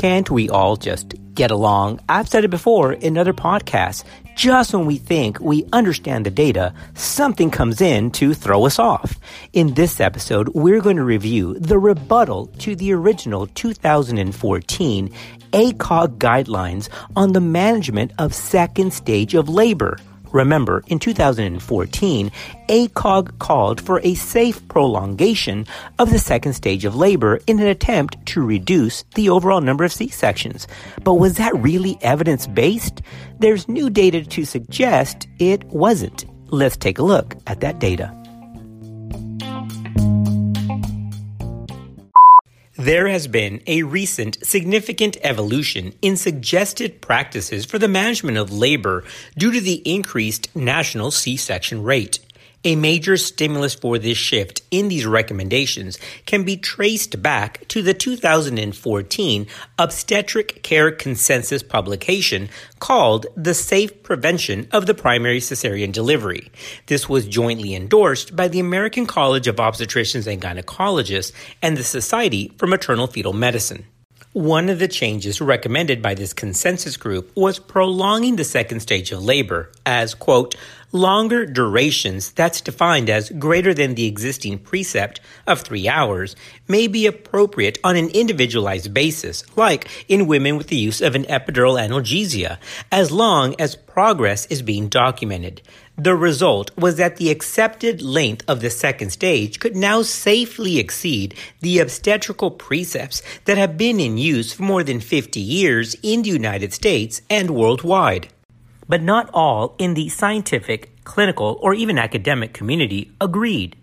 Can't we all just get along? I've said it before in other podcasts. Just when we think we understand the data, something comes in to throw us off. In this episode, we're going to review the rebuttal to the original 2014 ACOG guidelines on the management of second stage of labor. Remember, in 2014, ACOG called for a safe prolongation of the second stage of labor in an attempt to reduce the overall number of C-sections. But was that really evidence based? There's new data to suggest it wasn't. Let's take a look at that data. There has been a recent significant evolution in suggested practices for the management of labor due to the increased national C section rate. A major stimulus for this shift in these recommendations can be traced back to the 2014 Obstetric Care Consensus publication called The Safe Prevention of the Primary Cesarean Delivery. This was jointly endorsed by the American College of Obstetricians and Gynecologists and the Society for Maternal Fetal Medicine. One of the changes recommended by this consensus group was prolonging the second stage of labor as, quote, longer durations that's defined as greater than the existing precept of three hours may be appropriate on an individualized basis, like in women with the use of an epidural analgesia, as long as progress is being documented. The result was that the accepted length of the second stage could now safely exceed the obstetrical precepts that have been in use for more than 50 years in the United States and worldwide. But not all in the scientific, clinical, or even academic community agreed.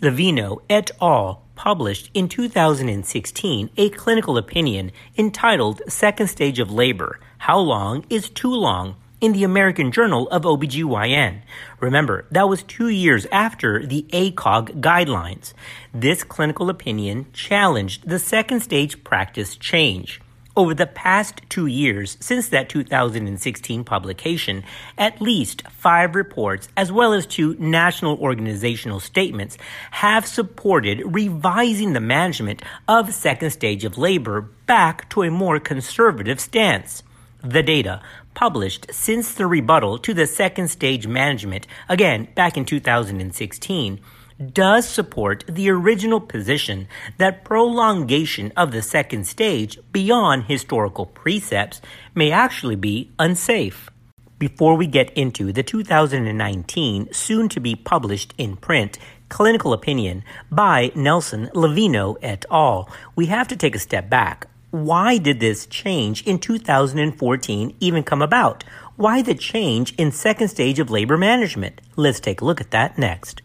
Leveno et al. published in 2016 a clinical opinion entitled Second Stage of Labor How Long is Too Long? In the American Journal of OBGYN. Remember, that was two years after the ACOG guidelines. This clinical opinion challenged the second stage practice change. Over the past two years since that 2016 publication, at least five reports, as well as two national organizational statements, have supported revising the management of second stage of labor back to a more conservative stance. The data published since the rebuttal to the second stage management, again back in 2016, does support the original position that prolongation of the second stage beyond historical precepts may actually be unsafe. Before we get into the 2019 soon to be published in print clinical opinion by Nelson Leveno et al., we have to take a step back. Why did this change in 2014 even come about? Why the change in second stage of labor management? Let's take a look at that next.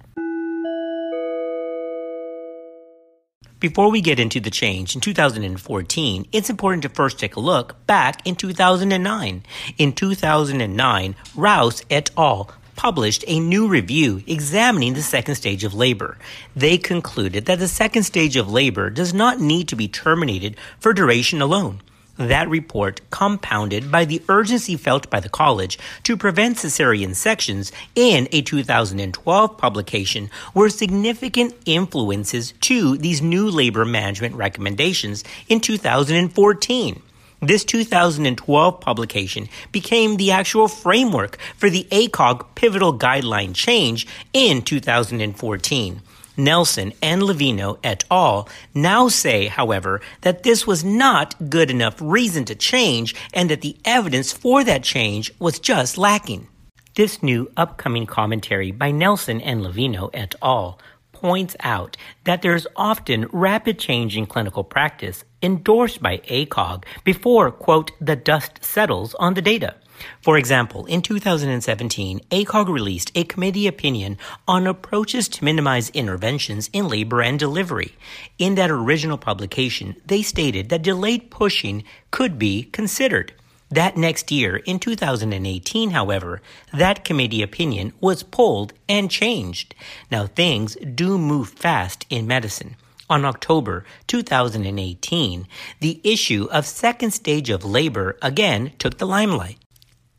Before we get into the change in 2014, it's important to first take a look back in 2009. In 2009, Rouse et al. Published a new review examining the second stage of labor. They concluded that the second stage of labor does not need to be terminated for duration alone. That report compounded by the urgency felt by the college to prevent cesarean sections in a 2012 publication were significant influences to these new labor management recommendations in 2014. This 2012 publication became the actual framework for the ACOG pivotal guideline change in 2014. Nelson and Leveno et al. now say, however, that this was not good enough reason to change and that the evidence for that change was just lacking. This new upcoming commentary by Nelson and Leveno et al. Points out that there's often rapid change in clinical practice endorsed by ACOG before, quote, the dust settles on the data. For example, in 2017, ACOG released a committee opinion on approaches to minimize interventions in labor and delivery. In that original publication, they stated that delayed pushing could be considered. That next year, in 2018, however, that committee opinion was pulled and changed. Now, things do move fast in medicine. On October 2018, the issue of second stage of labor again took the limelight.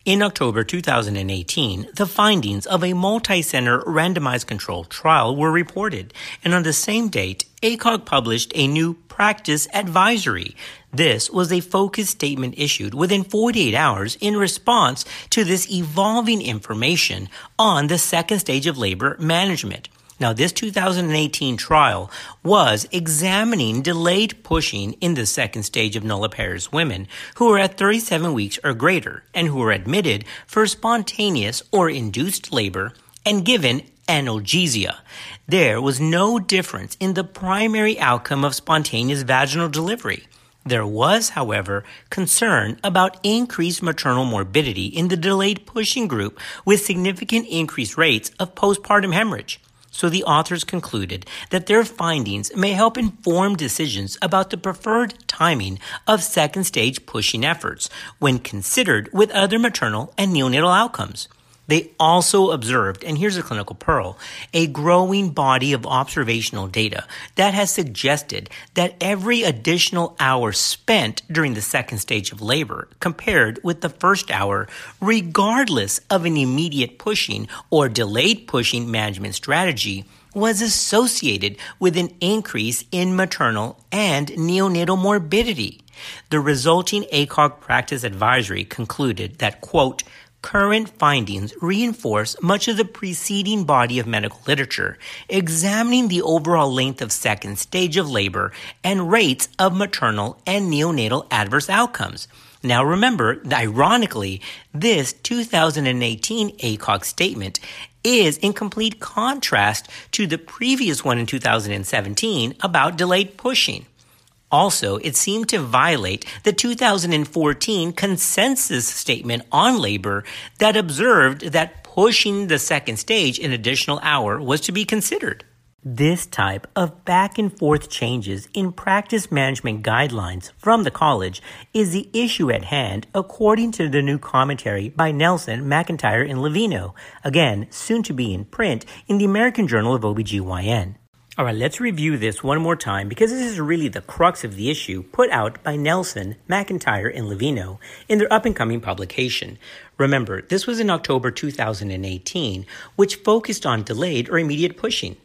In October 2018, the findings of a multi-center randomized controlled trial were reported, and on the same date, ACOG published a new practice advisory. This was a focus statement issued within 48 hours in response to this evolving information on the second stage of labor management. Now, this 2018 trial was examining delayed pushing in the second stage of nulliparous women who were at 37 weeks or greater and who were admitted for spontaneous or induced labor and given analgesia. There was no difference in the primary outcome of spontaneous vaginal delivery. There was, however, concern about increased maternal morbidity in the delayed pushing group with significant increased rates of postpartum hemorrhage. So the authors concluded that their findings may help inform decisions about the preferred timing of second stage pushing efforts when considered with other maternal and neonatal outcomes. They also observed, and here's a clinical pearl, a growing body of observational data that has suggested that every additional hour spent during the second stage of labor compared with the first hour, regardless of an immediate pushing or delayed pushing management strategy, was associated with an increase in maternal and neonatal morbidity. The resulting ACOG practice advisory concluded that, quote, current findings reinforce much of the preceding body of medical literature examining the overall length of second stage of labor and rates of maternal and neonatal adverse outcomes. Now remember, ironically, this 2018 ACOG statement is in complete contrast to the previous one in 2017 about delayed pushing. Also, it seemed to violate the 2014 consensus statement on labor that observed that pushing the second stage an additional hour was to be considered. This type of back and forth changes in practice management guidelines from the college is the issue at hand according to the new commentary by Nelson, McIntire, and Leveno, again, soon to be in print in the American Journal of OBGYN. All right, let's review this one more time because this is really the crux of the issue put out by Nelson, McIntire, and Leveno in their up and coming publication. Remember, this was in October 2018, which focused on delayed or immediate pushing.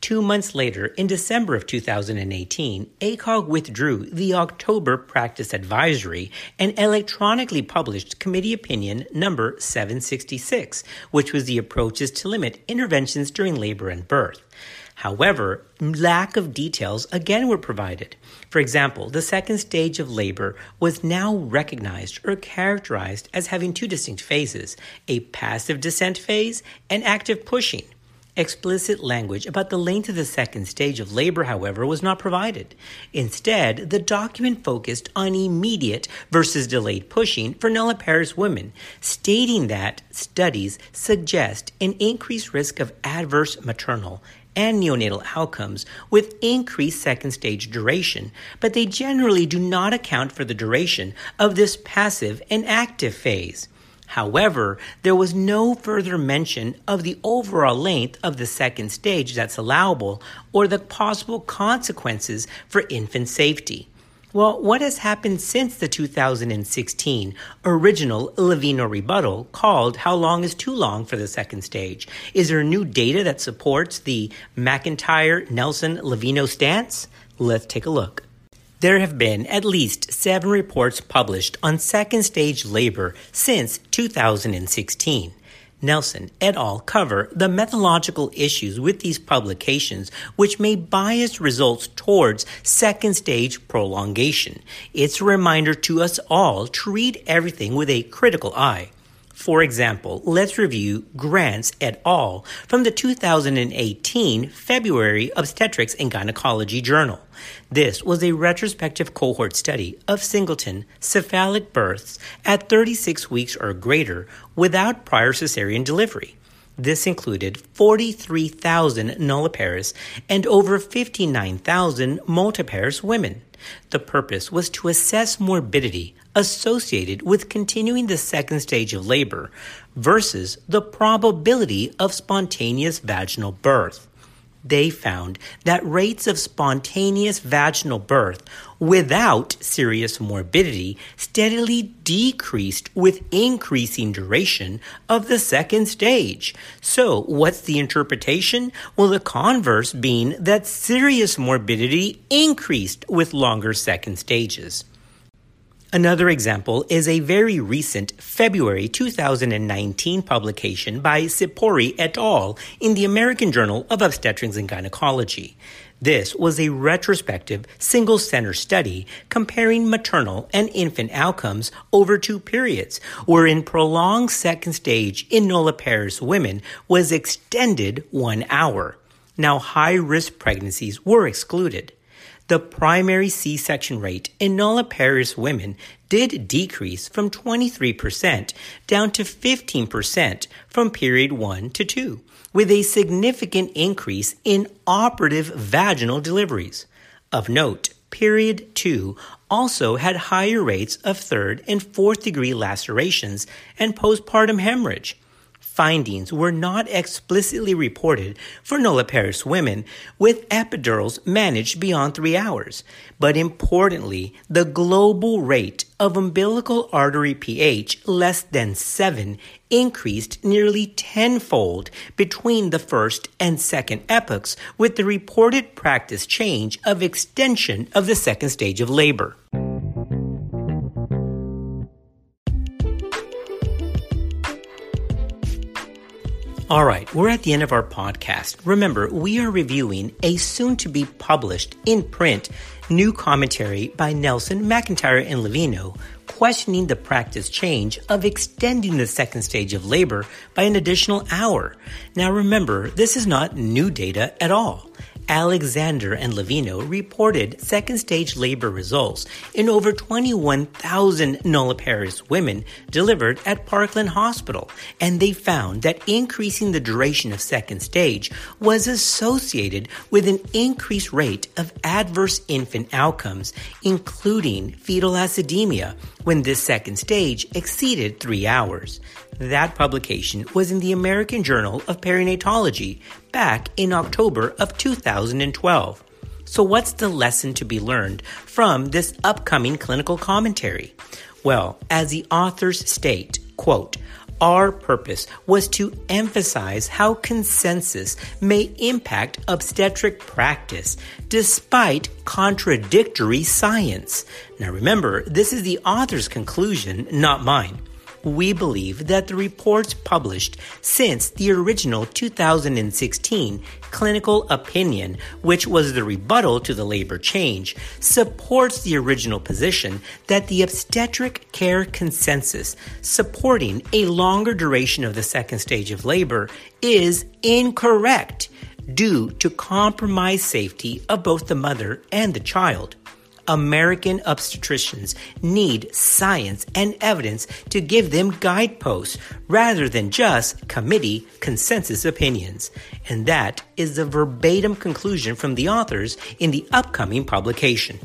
Two months later, in December of 2018, ACOG withdrew the October practice advisory and electronically published committee opinion number 766, which was the approaches to limit interventions during labor and birth. However, lack of details again were provided. For example, the second stage of labor was now recognized or characterized as having two distinct phases a passive descent phase and active pushing. Explicit language about the length of the second stage of labor, however, was not provided. Instead, the document focused on immediate versus delayed pushing for nulliparous women, stating that studies suggest an increased risk of adverse maternal and neonatal outcomes with increased second stage duration, but they generally do not account for the duration of this passive and active phase. However, there was no further mention of the overall length of the second stage that's allowable or the possible consequences for infant safety. Well, what has happened since the 2016 original Leveno rebuttal called How Long is Too Long for the Second Stage? Is there new data that supports the McIntire Nelson Leveno stance? Let's take a look. There have been at least seven reports published on second stage labor since 2016. Nelson et al. cover the methodological issues with these publications, which may bias results towards second stage prolongation. It's a reminder to us all to read everything with a critical eye. For example, let's review Grantz et al. from the 2018 February Obstetrics and Gynecology Journal. This was a retrospective cohort study of singleton cephalic births at 36 weeks or greater without prior cesarean delivery. This included 43,000 nulliparous and over 59,000 multiparous women. The purpose was to assess morbidity associated with continuing the second stage of labor versus the probability of spontaneous vaginal birth they found that rates of spontaneous vaginal birth without serious morbidity steadily decreased with increasing duration of the second stage. So, what's the interpretation? Well, the converse being that serious morbidity increased with longer second stages. Another example is a very recent February 2019 publication by Zipori et al. in the American Journal of Obstetrics and Gynecology. This was a retrospective single center study comparing maternal and infant outcomes over two periods, wherein prolonged second stage in nulliparous women was extended one hour. Now, high risk pregnancies were excluded the primary C section rate in nulliparous women did decrease from 23% down to 15% from period 1 to 2, with a significant increase in operative vaginal deliveries. Of note, period 2 also had higher rates of third and fourth degree lacerations and postpartum hemorrhage findings were not explicitly reported for nulliparous women with epidurals managed beyond three hours. But importantly, the global rate of umbilical artery pH less than 7 increased nearly tenfold between the first and second epochs with the reported practice change of extension of the second stage of labor. All right, we're at the end of our podcast. Remember, we are reviewing a soon to be published in print new commentary by Nelson, McIntire, and Leveno questioning the practice change of extending the second stage of labor by an additional hour. Now remember, this is not new data at all. Alexander and Leveno reported second stage labor results in over 21,000 nulliparous women delivered at Parkland Hospital, and they found that increasing the duration of second stage was associated with an increased rate of adverse infant outcomes, including fetal acidemia, when this second stage exceeded three hours. That publication was in the American Journal of Perinatology back in October of 2012. So, what's the lesson to be learned from this upcoming clinical commentary? Well, as the authors state, quote, our purpose was to emphasize how consensus may impact obstetric practice despite contradictory science. Now remember, this is the author's conclusion, not mine we believe that the reports published since the original 2016 clinical opinion, which was the rebuttal to the labor change, supports the original position that the obstetric care consensus supporting a longer duration of the second stage of labor is incorrect due to compromised safety of both the mother and the child. American obstetricians need science and evidence to give them guideposts rather than just committee consensus opinions. And that is the verbatim conclusion from the authors in the upcoming publication.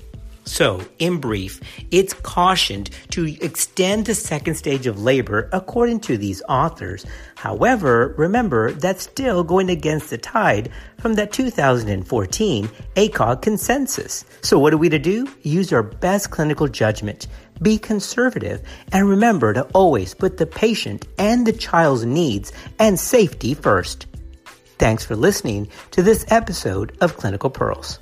So, in brief, it's cautioned to extend the second stage of labor according to these authors. However, remember that's still going against the tide from that 2014 ACOG consensus. So, what are we to do? Use our best clinical judgment. Be conservative and remember to always put the patient and the child's needs and safety first. Thanks for listening to this episode of Clinical Pearls.